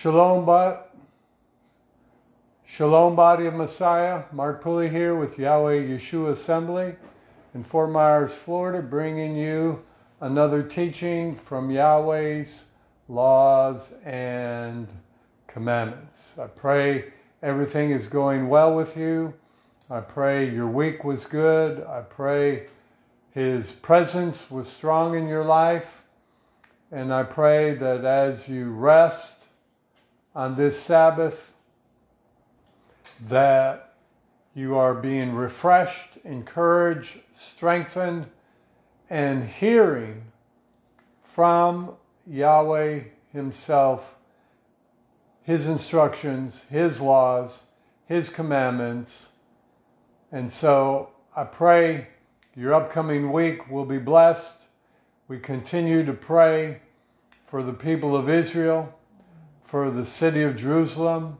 Shalom, Shabbat Shalom, body of Messiah. Mark Pulley here with Yahweh Yeshua Assembly in Fort Myers, Florida, bringing you another teaching from Yahweh's laws and commandments. I pray everything is going well with you. I pray your week was good. I pray His presence was strong in your life. And I pray that as you rest on this Sabbath, that you are being refreshed, encouraged, strengthened, and hearing from Yahweh Himself, His instructions, His laws, His commandments. And so I pray your upcoming week will be blessed. We continue to pray for the people of Israel, for the city of Jerusalem,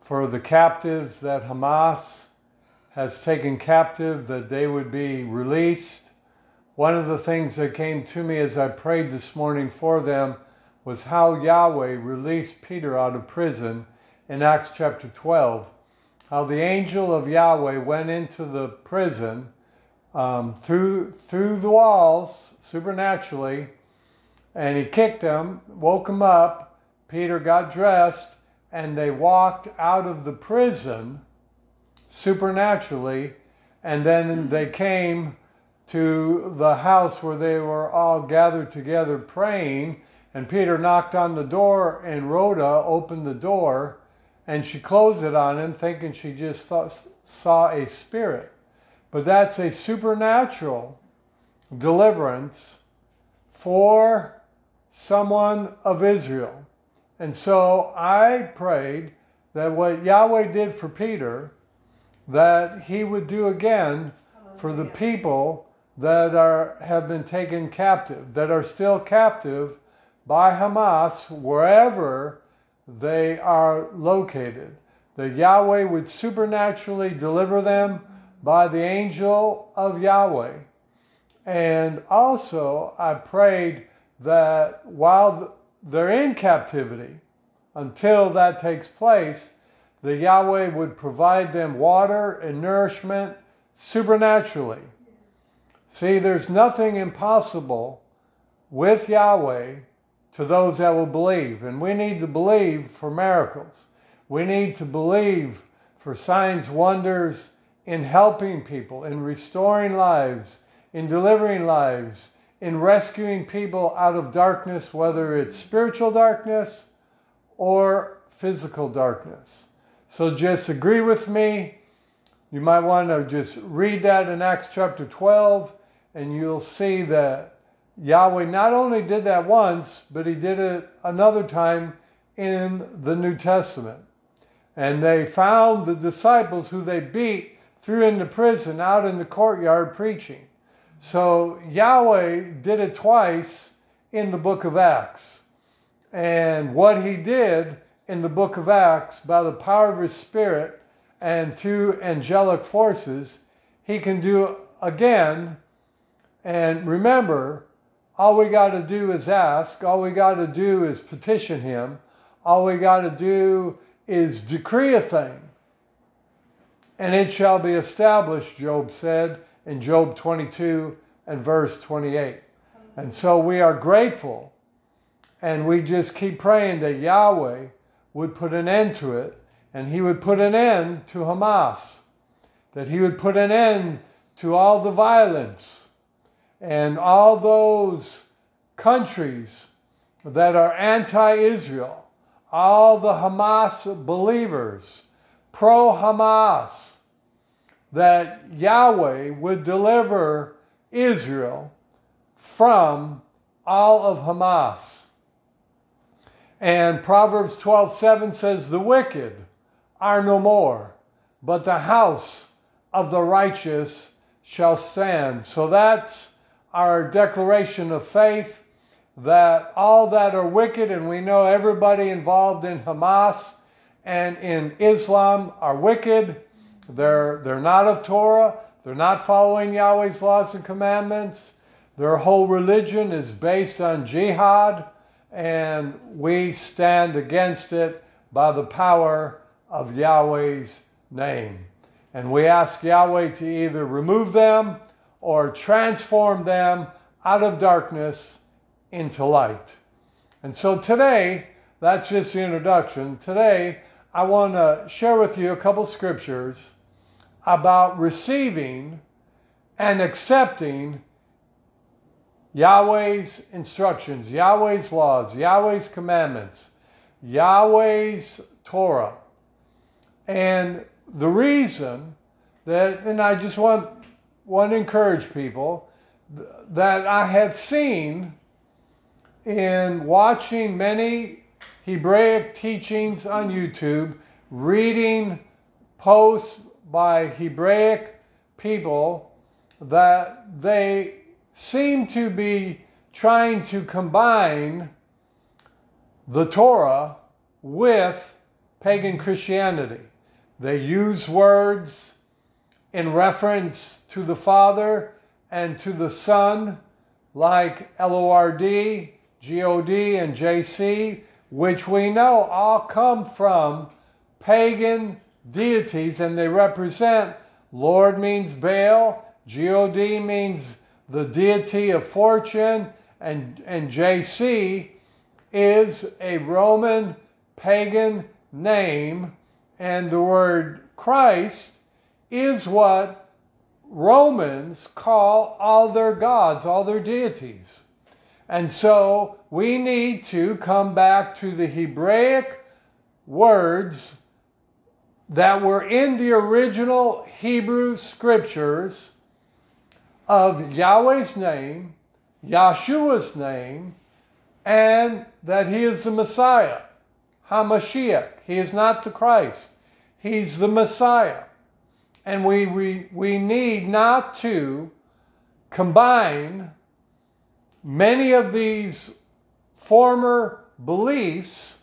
for the captives that Hamas has taken captive, that they would be released. One of the things that came to me as I prayed this morning for them was how Yahweh released Peter out of prison in Acts chapter 12. How the angel of Yahweh went into the prison um, through, through the walls supernaturally and he kicked them, woke him up. Peter got dressed and they walked out of the prison supernaturally, and then hmm. they came to the house where they were all gathered together praying. And Peter knocked on the door, and Rhoda opened the door, and she closed it on him, thinking she just thought, saw a spirit. But that's a supernatural deliverance for someone of Israel. And so I prayed that what Yahweh did for Peter, that he would do again for the people that are have been taken captive, that are still captive by Hamas wherever they are located. That Yahweh would supernaturally deliver them by the angel of Yahweh. And also I prayed that while they're in captivity until that takes place, the Yahweh would provide them water and nourishment supernaturally. See, there's nothing impossible with Yahweh to those that will believe. And we need to believe for miracles. We need to believe for signs, wonders, in helping people, in restoring lives, in delivering lives, in rescuing people out of darkness, whether it's spiritual darkness or physical darkness. So just agree with me. You might want to just read that in Acts chapter 12, and you'll see that Yahweh not only did that once, but he did it another time in the New Testament. And they found the disciples who they beat, threw into prison, out in the courtyard preaching. So Yahweh did it twice in the book of Acts. And what he did in the book of Acts by the power of his spirit and through angelic forces, he can do again. And remember, all we got to do is ask, all we got to do is petition him, all we got to do is decree a thing. And it shall be established, Job said in Job 22 and verse 28. And so we are grateful and we just keep praying that Yahweh would put an end to it and he would put an end to Hamas, that he would put an end to all the violence and all those countries that are anti Israel, all the Hamas believers, pro Hamas, that Yahweh would deliver Israel from all of Hamas. And Proverbs 12:7 says the wicked are no more, but the house of the righteous shall stand. So that's our declaration of faith that all that are wicked and we know everybody involved in Hamas and in Islam are wicked they're, they're not of Torah. They're not following Yahweh's laws and commandments. Their whole religion is based on jihad and we stand against it by the power of Yahweh's name. And we ask Yahweh to either remove them or transform them out of darkness into light. And so today, that's just the introduction. Today, I want to share with you a couple scriptures about receiving and accepting Yahweh's instructions, Yahweh's laws, Yahweh's commandments, Yahweh's Torah. And the reason that, and I just want, want to encourage people that I have seen in watching many Hebraic teachings on YouTube, reading posts by Hebraic people, that they seem to be trying to combine the Torah with pagan Christianity. They use words in reference to the Father and to the Son, like L O R D, G O D, and J C, which we know all come from pagan deities and they represent Lord means Baal, G O D means the deity of fortune, and, and JC is a Roman pagan name, and the word Christ is what Romans call all their gods, all their deities. And so we need to come back to the Hebraic words that were in the original Hebrew scriptures of Yahweh's name, Yahshua's name, and that he is the Messiah, Hamashiach. He is not the Christ. He's the Messiah. And we, we, we need not to combine many of these former beliefs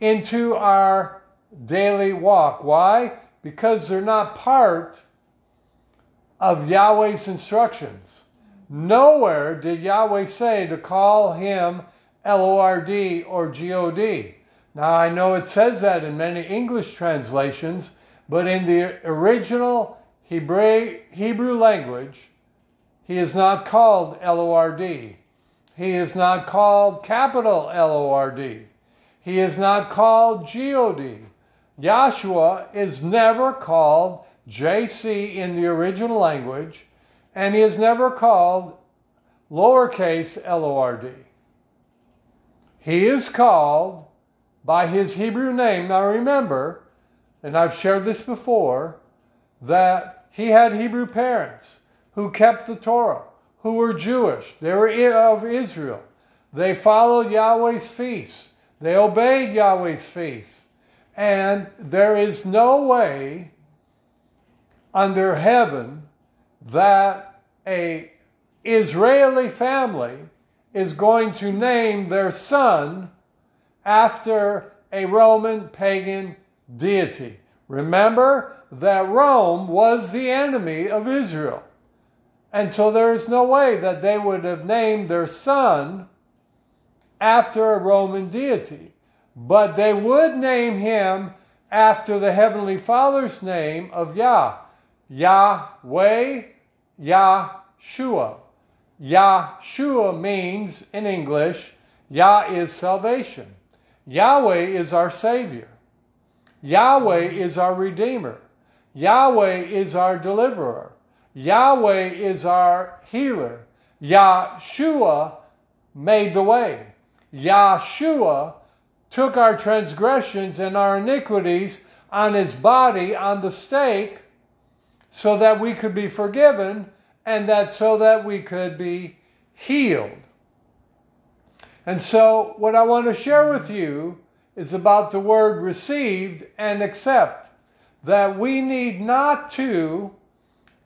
into our daily walk. Why? Because they're not part of Yahweh's instructions. Nowhere did Yahweh say to call him L O R D or G O D. Now I know it says that in many English translations, but in the original Hebrew, Hebrew language, he is not called L O R D. He is not called capital L O R D. He is not called G O D. Yahshua is never called JC in the original language, and he is never called lowercase Lord. He is called by his Hebrew name. Now remember, and I've shared this before, that he had Hebrew parents who kept the Torah, who were Jewish. They were of Israel. They followed Yahweh's feasts. They obeyed Yahweh's feasts. And there is no way under heaven that a Israeli family is going to name their son after a Roman pagan deity. Remember that Rome was the enemy of Israel. And so there is no way that they would have named their son after a Roman deity. But they would name him after the Heavenly Father's name of Yah. Yahweh, Yahshua. Yahshua means in English, Yah is salvation. Yahweh is our Savior. Yahweh is our Redeemer. Yahweh is our Deliverer. Yahweh is our Healer. Yahshua made the way. Yahshua took our transgressions and our iniquities on his body on the stake so that we could be forgiven and that so that we could be healed. And so, what I want to share with you is about the word received and accept. That we need not to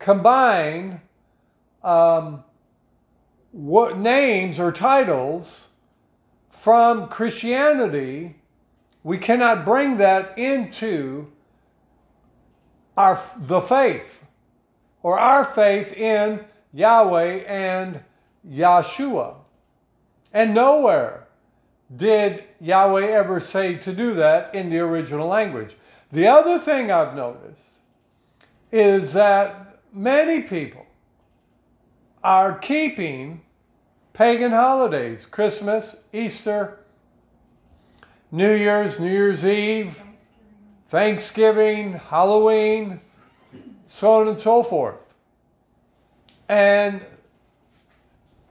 combine um, what names or titles from Christianity. We cannot bring that into our the faith or our faith in Yahweh and Yahshua. And nowhere did Yahweh ever say to do that in the original language. The other thing I've noticed is that many people are keeping pagan holidays Christmas, Easter, New Year's, New Year's Eve, Thanksgiving, Halloween, so on and so forth. And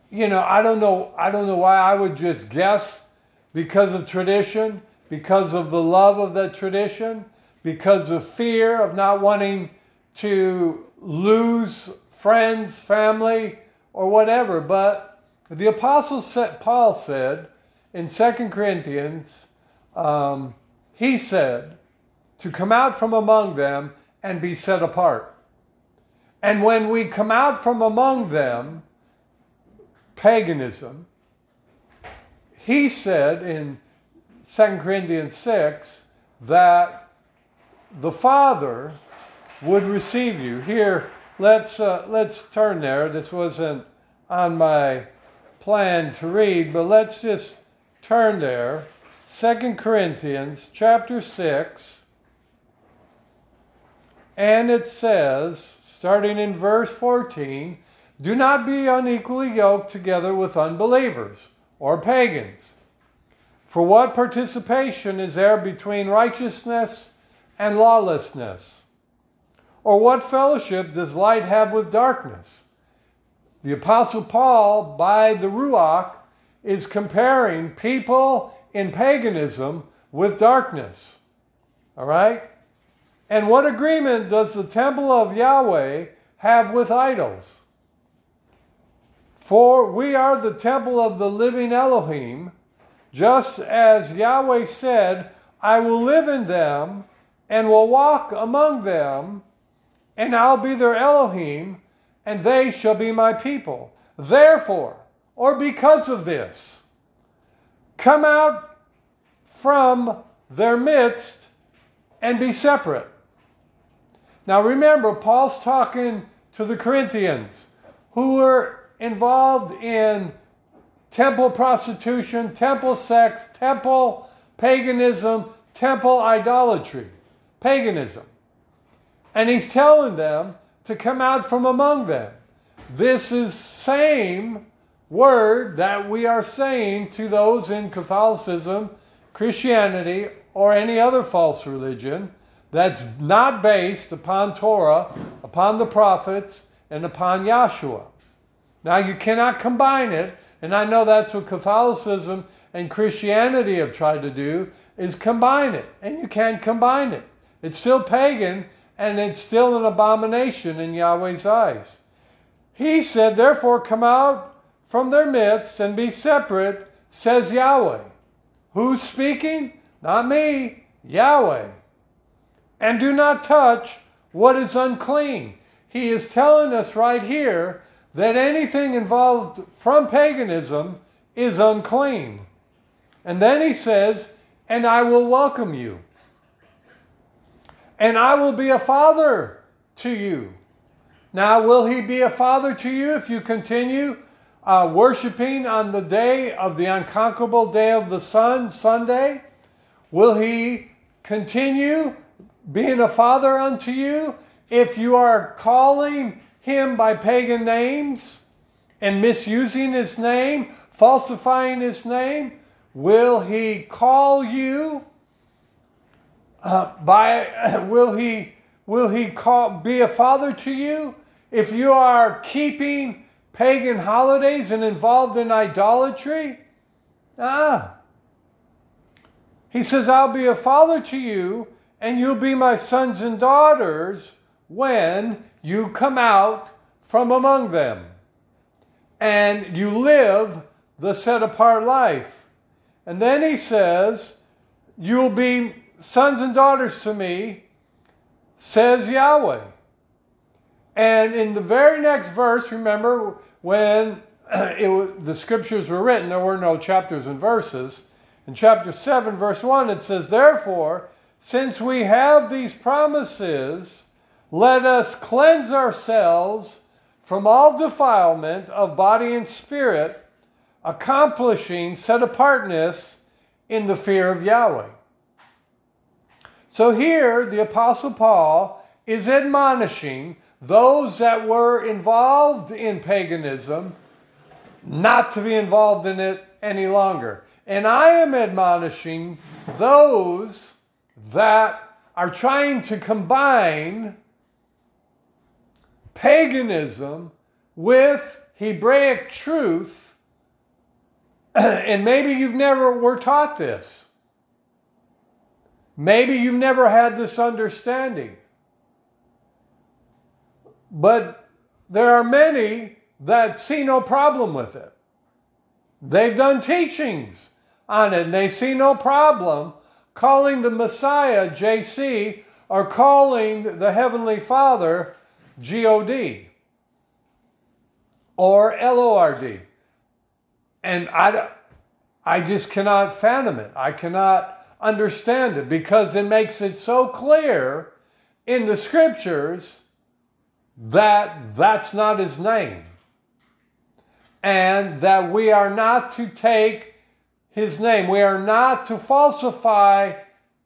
you know, I don't know I don't know why I would just guess because of tradition, because of the love of that tradition, because of fear of not wanting to lose friends, family, or whatever. But the Apostle Paul said in 2 Corinthians, um, he said, to come out from among them and be set apart. And when we come out from among them, paganism, he said in 2 Corinthians 6 that the Father would receive you. Here, let's, uh, let's turn there. This wasn't on my plan to read, but let's just turn there. 2 Corinthians chapter 6. And it says, starting in verse 14, do not be unequally yoked together with unbelievers or pagans. For what participation is there between righteousness and lawlessness? Or what fellowship does light have with darkness? The Apostle Paul, by the Ruach, is comparing people in paganism with darkness. All right? And what agreement does the temple of Yahweh have with idols? For we are the temple of the living Elohim, just as Yahweh said, I will live in them and will walk among them, and I'll be their Elohim, and they shall be my people. Therefore, or because of this, come out from their midst and be separate. Now remember, Paul's talking to the Corinthians who were involved in temple prostitution, temple sex, temple paganism, temple idolatry, paganism. And he's telling them to come out from among them. This is same word that we are saying to those in Catholicism, Christianity, or any other false religion that's not based upon Torah, upon the prophets, and upon Yahshua. Now, you cannot combine it, and I know that's what Catholicism and Christianity have tried to do, is combine it. And you can't combine it. It's still pagan, and it's still an abomination in Yahweh's eyes. He said, Therefore, come out from their midst and be separate, says Yahweh. Who's speaking? Not me, Yahweh and do not touch what is unclean. He is telling us right here that anything involved from paganism is unclean. And then he says, And I will welcome you. And I will be a father to you. Now, will he be a father to you if you continue uh, worshiping on the day of the unconquerable day of the sun, Sunday? Will he continue being a father unto you, if you are calling him by pagan names and misusing his name, falsifying his name, will he call you uh, by will he will he call be a father to you if you are keeping pagan holidays and involved in idolatry? Ah. He says, I'll be a father to you and you'll be my sons and daughters when you come out from among them and you live the set apart life. And then he says, You'll be sons and daughters to me, says Yahweh. And in the very next verse, remember when it, the scriptures were written, there were no chapters and verses. In chapter 7, verse 1, it says, Therefore, since we have these promises, let us cleanse ourselves from all defilement of body and spirit, accomplishing set apartness in the fear of Yahweh. So here, the Apostle Paul is admonishing those that were involved in paganism not to be involved in it any longer. And I am admonishing those that are trying to combine paganism with Hebraic truth, and maybe you've never were taught this. Maybe you've never had this understanding. But there are many that see no problem with it. They've done teachings on it and they see no problem calling the Messiah JC or calling the Heavenly Father God or LORD. And I, I just cannot fathom it. I cannot understand it because it makes it so clear in the scriptures that that's not his name. And that we are not to take his name. We are not to falsify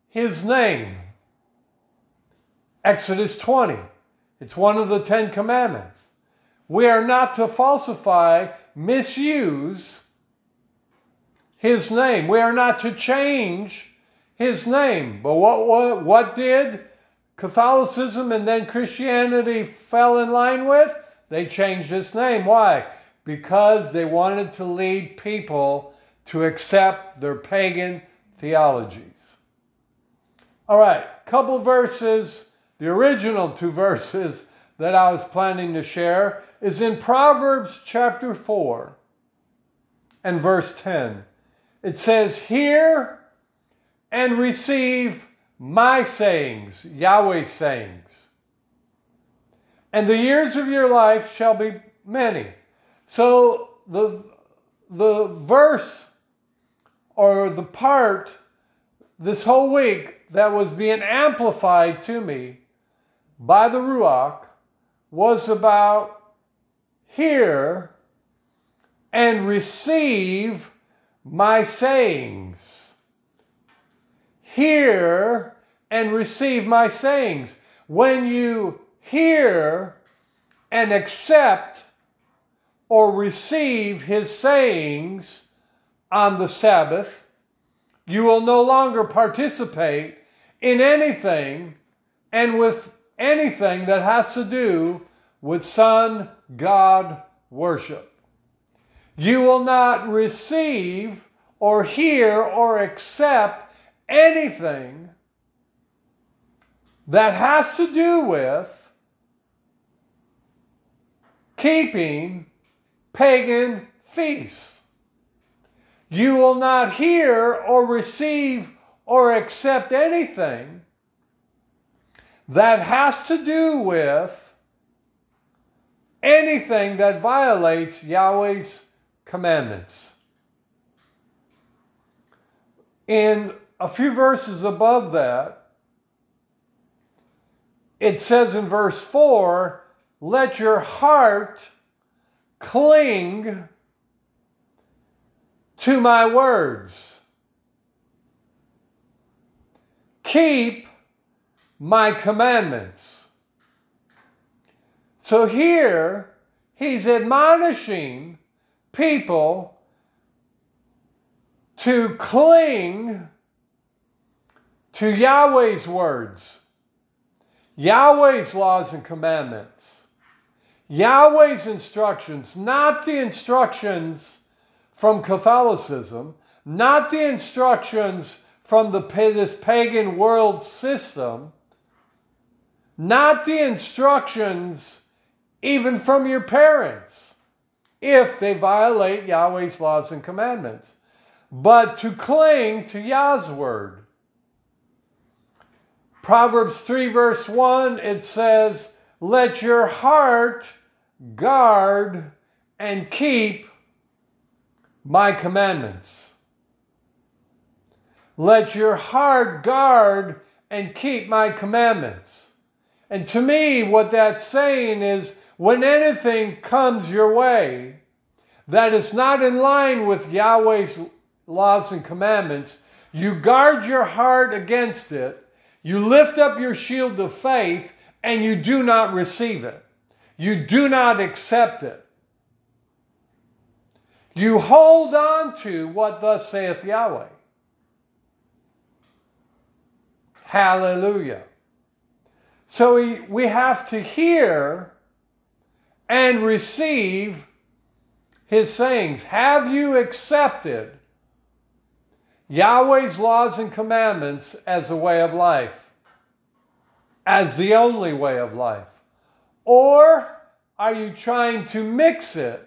his name. Exodus 20. It's one of the Ten Commandments. We are not to falsify, misuse his name. We are not to change his name. But what, what, what did Catholicism and then Christianity fell in line with? They changed its name. Why? Because they wanted to lead people to accept their pagan theologies. All right, couple verses. The original two verses that I was planning to share is in Proverbs chapter 4 and verse 10. It says, Hear and receive my sayings, Yahweh's sayings. And the years of your life shall be many. So the, the verse or the part this whole week that was being amplified to me by the Ruach was about hear and receive my sayings hear and receive my sayings. When you hear and accept or receive his sayings on the Sabbath, you will no longer participate in anything and with anything that has to do with sun God worship. You will not receive or hear or accept anything that has to do with keeping pagan feasts. You will not hear or receive or accept anything that has to do with anything that violates Yahweh's commandments. In a few verses above that, it says in verse 4 let your heart cling to my words. Keep my commandments. So here, he's admonishing people to cling to Yahweh's words, Yahweh's laws and commandments, Yahweh's instructions, not the instructions from Catholicism, not the instructions from the, this pagan world system, not the instructions even from your parents if they violate Yahweh's laws and commandments, but to cling to Yah's word. Proverbs 3, verse 1, it says, Let your heart guard and keep my commandments. Let your heart guard and keep my commandments. And to me, what that's saying is when anything comes your way that is not in line with Yahweh's laws and commandments, You guard your heart against it. You lift up your shield of faith and you do not receive it. You do not accept it. You hold on to what thus saith Yahweh. Hallelujah. So we, we have to hear and receive his sayings. Have you accepted Yahweh's laws and commandments as a way of life? As the only way of life? Or are you trying to mix it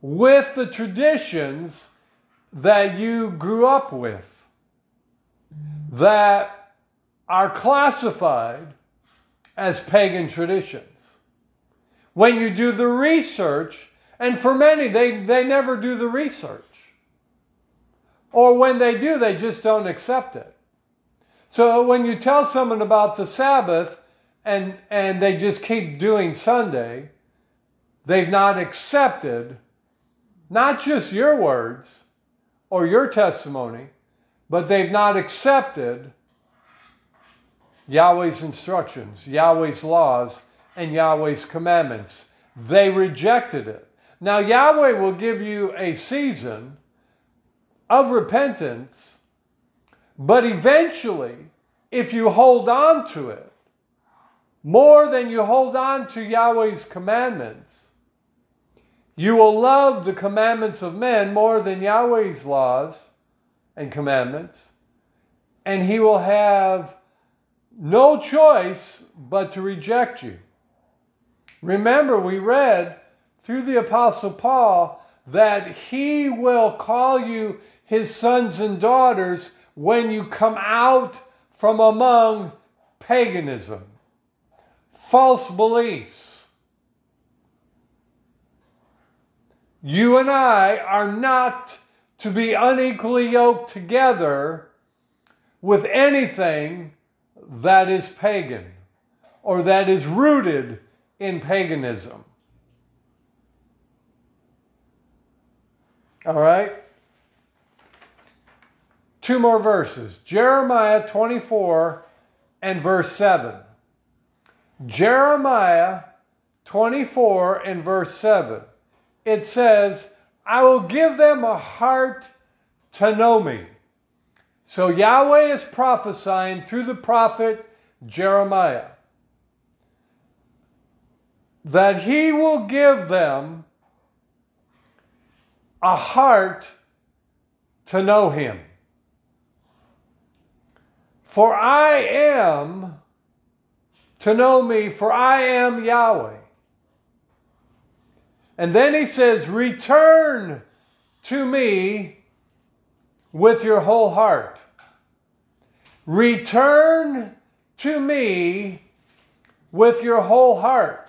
with the traditions that you grew up with? that are classified as pagan traditions. When you do the research, and for many, they, they never do the research. Or when they do, they just don't accept it. So when you tell someone about the Sabbath and, and they just keep doing Sunday, they've not accepted not just your words or your testimony, but they've not accepted Yahweh's instructions, Yahweh's laws, and Yahweh's commandments. They rejected it. Now, Yahweh will give you a season of repentance, but eventually, if you hold on to it more than you hold on to Yahweh's commandments, you will love the commandments of men more than Yahweh's laws and commandments, and he will have no choice but to reject you. Remember, we read through the Apostle Paul that he will call you his sons and daughters when you come out from among paganism, false beliefs. You and I are not to be unequally yoked together with anything that is pagan or that is rooted in paganism. All right? Two more verses Jeremiah 24 and verse 7. Jeremiah 24 and verse 7. It says, I will give them a heart to know me. So Yahweh is prophesying through the prophet Jeremiah that he will give them a heart to know him. For I am to know me, for I am Yahweh. And then he says, Return to me with your whole heart. Return to me with your whole heart.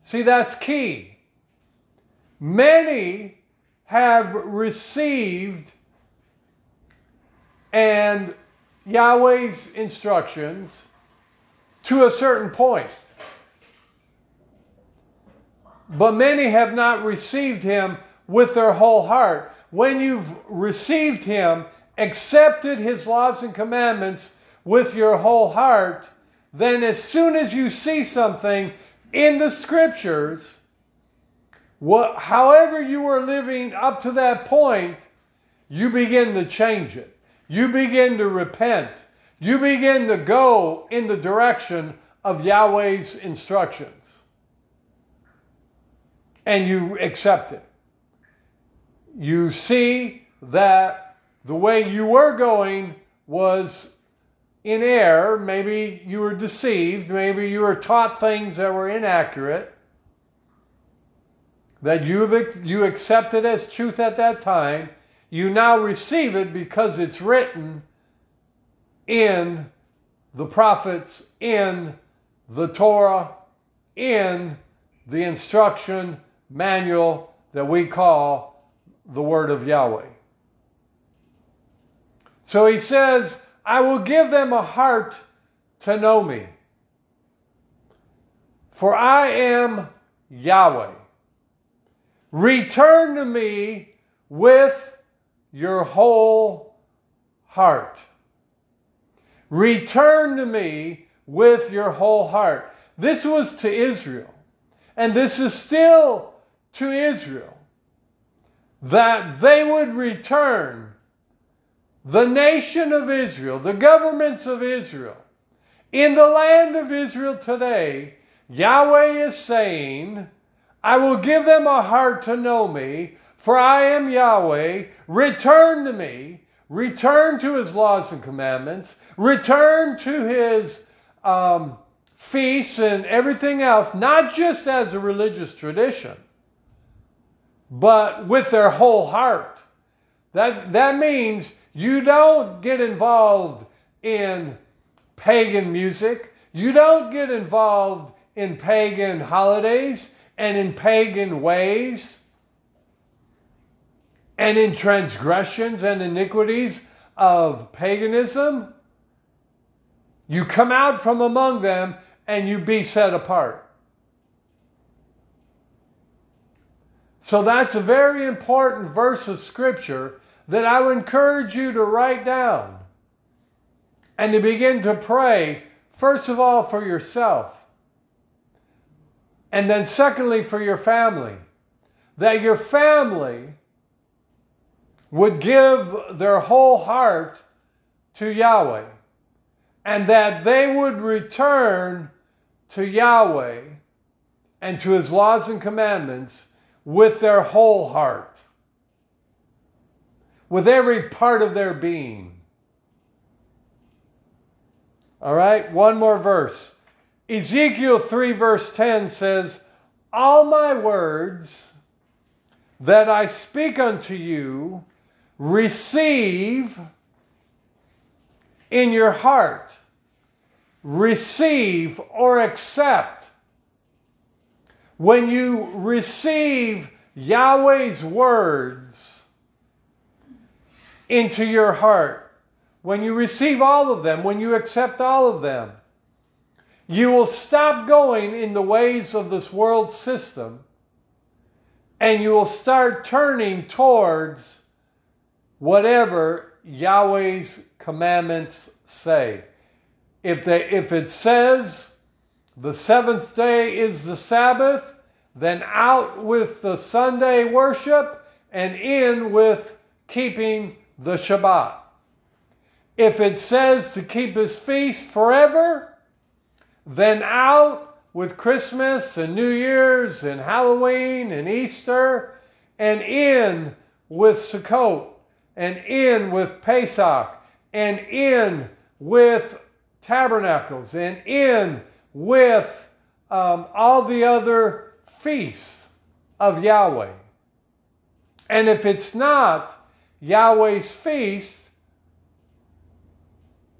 See, that's key. Many have received and Yahweh's instructions to a certain point but many have not received him with their whole heart. When you've received him, accepted his laws and commandments with your whole heart, then as soon as you see something in the scriptures, what, however you were living up to that point, you begin to change it. You begin to repent. You begin to go in the direction of Yahweh's instructions and you accept it. You see that the way you were going was in error. Maybe you were deceived. Maybe you were taught things that were inaccurate. That you've, you accepted as truth at that time. You now receive it because it's written in the prophets, in the Torah, in the instruction manual that we call the Word of Yahweh. So he says, I will give them a heart to know me. For I am Yahweh. Return to me with your whole heart. Return to me with your whole heart. This was to Israel. And this is still to Israel. That they would return the nation of Israel, the governments of Israel. In the land of Israel today, Yahweh is saying, I will give them a heart to know me, for I am Yahweh. Return to me. Return to his laws and commandments. Return to his um, feasts and everything else, not just as a religious tradition, but with their whole heart. That, that means you don't get involved in pagan music. You don't get involved in pagan holidays and in pagan ways and in transgressions and iniquities of paganism. You come out from among them and you be set apart. So that's a very important verse of scripture that I would encourage you to write down and to begin to pray, first of all, for yourself. And then, secondly, for your family. That your family would give their whole heart to Yahweh. And that they would return to Yahweh and to his laws and commandments with their whole heart, with every part of their being. All right, one more verse. Ezekiel 3, verse 10 says, All my words that I speak unto you, receive in your heart. Receive or accept. When you receive Yahweh's words into your heart, when you receive all of them, when you accept all of them, you will stop going in the ways of this world system and you will start turning towards whatever Yahweh's commandments say. If, they, if it says the seventh day is the Sabbath, then out with the Sunday worship and in with keeping the Shabbat. If it says to keep his feast forever, then out with Christmas and New Year's and Halloween and Easter, and in with Sukkot, and in with Pesach, and in with Tabernacles, and in with um, all the other feasts of Yahweh. And if it's not Yahweh's feast,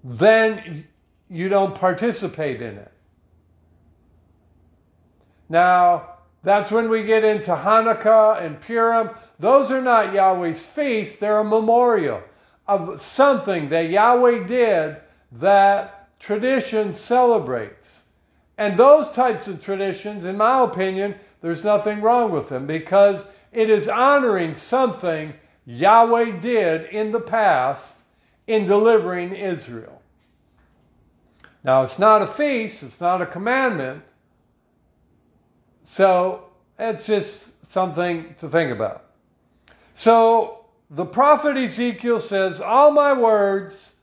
then you don't participate in it. Now, that's when we get into Hanukkah and Purim. Those are not Yahweh's feasts, they're a memorial of something that Yahweh did that tradition celebrates. And those types of traditions, in my opinion, there's nothing wrong with them because it is honoring something Yahweh did in the past in delivering Israel. Now, it's not a feast, it's not a commandment. So, it's just something to think about. So, the prophet Ezekiel says, All my words,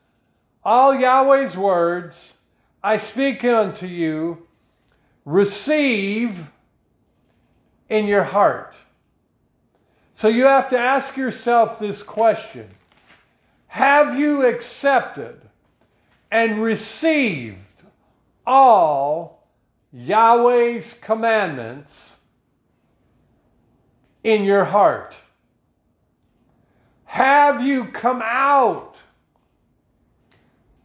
all Yahweh's words, I speak unto you, receive in your heart. So you have to ask yourself this question Have you accepted and received all Yahweh's commandments in your heart? Have you come out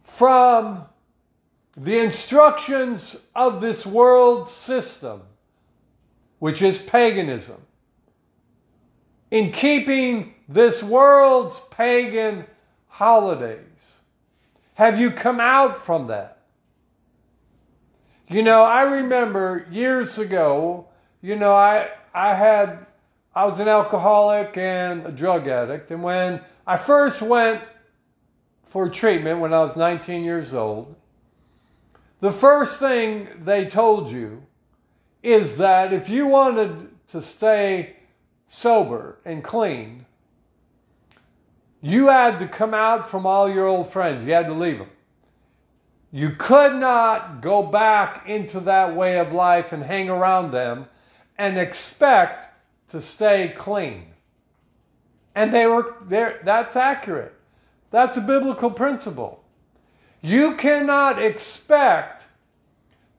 from the instructions of this world system, which is paganism? in keeping this world's pagan holidays? Have you come out from that? You know, I remember years ago, you know, I I had I was an alcoholic and a drug addict, and when I first went for treatment when I was 19 years old, the first thing they told you is that if you wanted to stay sober and clean, you had to come out from all your old friends. You had to leave them. You could not go back into that way of life and hang around them and expect to stay clean. And they were there that's accurate. That's a biblical principle. You cannot expect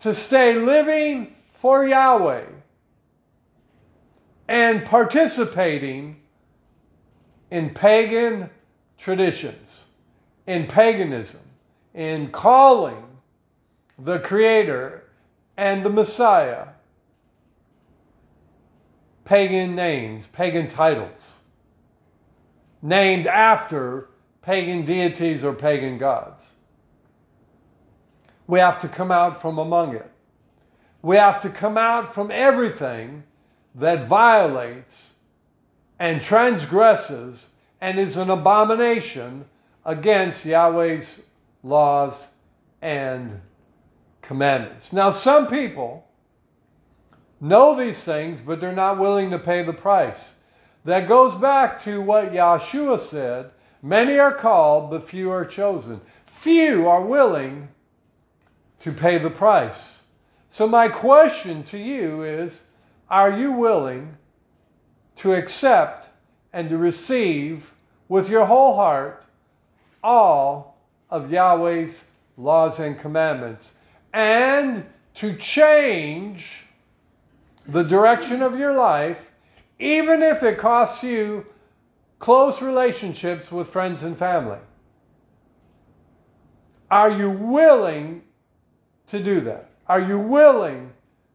to stay living for Yahweh and participating in pagan traditions, in paganism, in calling the Creator and the Messiah pagan names, pagan titles, named after pagan deities or pagan gods. We have to come out from among it. We have to come out from everything that violates and transgresses and is an abomination against Yahweh's laws and commandments. Now, some people know these things, but they're not willing to pay the price. That goes back to what Yahshua said many are called, but few are chosen. Few are willing to pay the price. So, my question to you is Are you willing to accept and to receive with your whole heart all of Yahweh's laws and commandments and to change the direction of your life, even if it costs you close relationships with friends and family. Are you willing to do that? Are you willing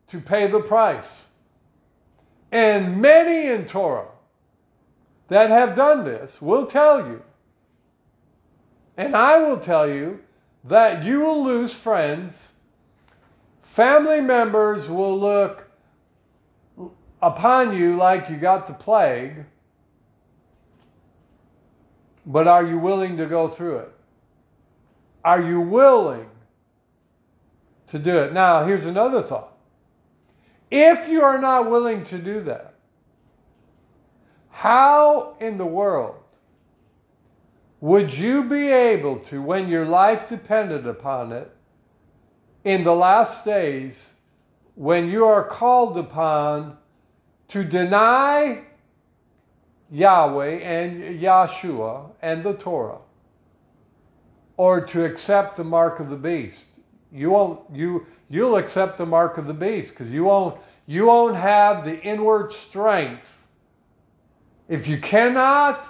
to pay the price? And many in Torah that have done this will tell you, and I will tell you, that you will lose friends. Family members will look upon you like you got the plague. But are you willing to go through it? Are you willing to do it? Now, here's another thought. If you are not willing to do that, how in the world would you be able to, when your life depended upon it, in the last days, when you are called upon to deny Yahweh and Yahshua and the Torah, or to accept the mark of the beast. You won't you you'll accept the mark of the beast because you won't you won't have the inward strength. If you cannot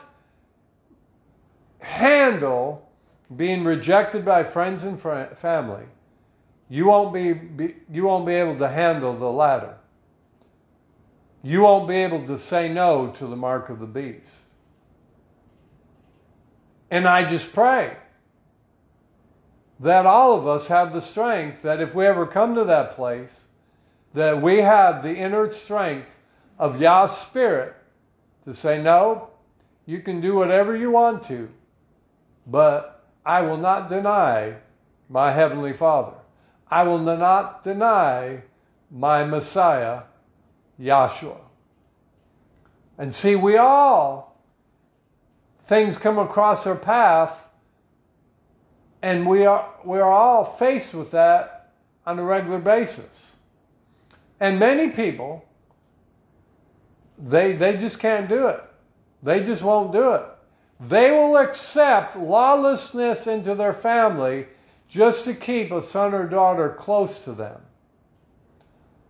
handle being rejected by friends and fr- family, you won't be, be you won't be able to handle the latter you won't be able to say no to the mark of the beast. And I just pray that all of us have the strength that if we ever come to that place, that we have the inner strength of Yah's Spirit to say, No, you can do whatever you want to, but I will not deny my Heavenly Father. I will not deny my Messiah Yahshua. And see, we all, things come across our path, and we are, we are all faced with that on a regular basis. And many people, they, they just can't do it. They just won't do it. They will accept lawlessness into their family just to keep a son or daughter close to them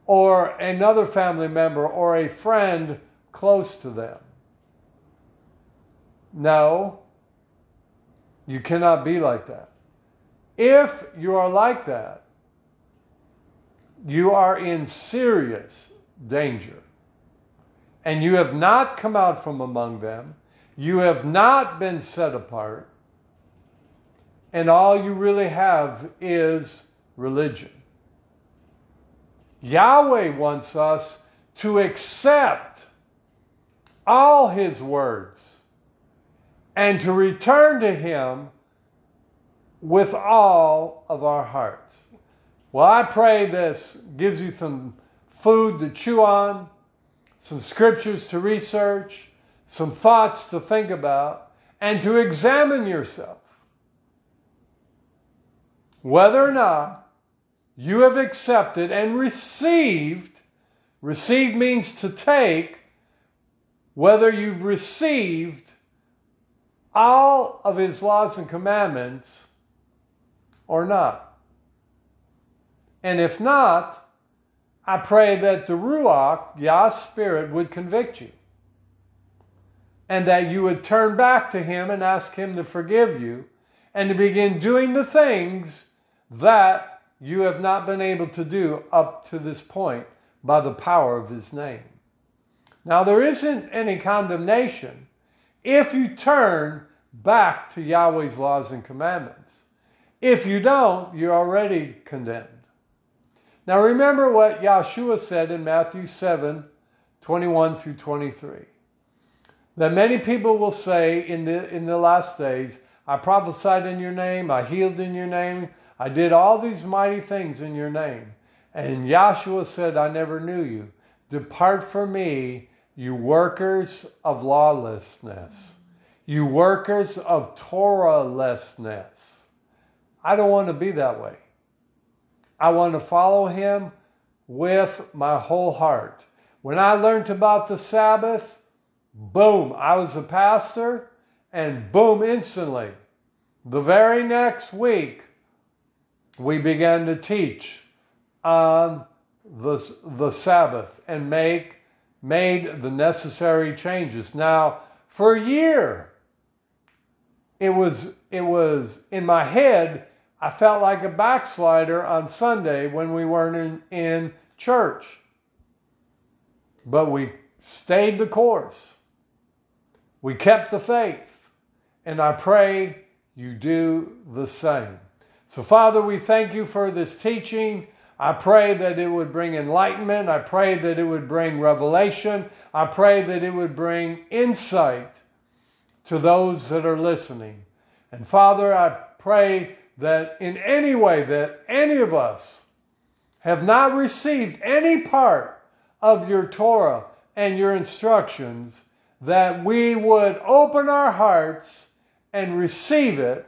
or another family member or a friend close to them. No, you cannot be like that. If you are like that, you are in serious danger. And you have not come out from among them. You have not been set apart. And all you really have is religion. Yahweh wants us to accept all his words and to return to him with all of our hearts. Well, I pray this gives you some food to chew on, some scriptures to research, some thoughts to think about, and to examine yourself. Whether or not you have accepted and received, receive means to take, whether you've received all of his laws and commandments or not. And if not, I pray that the Ruach, Yah's Spirit, would convict you. And that you would turn back to Him and ask Him to forgive you and to begin doing the things that you have not been able to do up to this point by the power of His name. Now, there isn't any condemnation if you turn back to Yahweh's laws and commandments. If you don't, you're already condemned. Now remember what Yahshua said in Matthew 7 21 through 23. That many people will say in the, in the last days, I prophesied in your name, I healed in your name, I did all these mighty things in your name. And Yahshua said, I never knew you. Depart from me, you workers of lawlessness, you workers of Torahlessness. I don't want to be that way. I want to follow him with my whole heart. When I learned about the Sabbath, boom, I was a pastor, and boom, instantly, the very next week, we began to teach on the, the Sabbath and make made the necessary changes. Now, for a year, it was it was in my head I felt like a backslider on Sunday when we weren't in, in church. But we stayed the course. We kept the faith. And I pray you do the same. So, Father, we thank you for this teaching. I pray that it would bring enlightenment. I pray that it would bring revelation. I pray that it would bring insight to those that are listening. And Father, I pray that in any way that any of us have not received any part of your Torah and your instructions, that we would open our hearts and receive it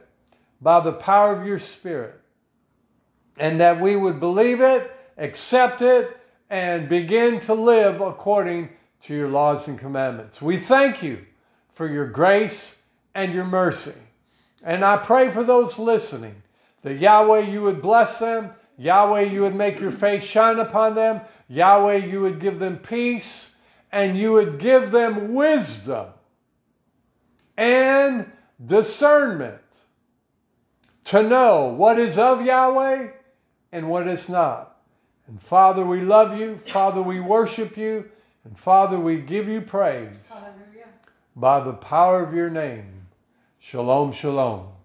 by the power of your Spirit. And that we would believe it, accept it, and begin to live according to your laws and commandments. We thank you for your grace and your mercy. And I pray for those listening that Yahweh, you would bless them. Yahweh, you would make your face shine upon them. Yahweh, you would give them peace and you would give them wisdom and discernment to know what is of Yahweh and what is not. And Father, we love you. Father, we worship you. And Father, we give you praise Hallelujah. by the power of your name. Shalom, shalom.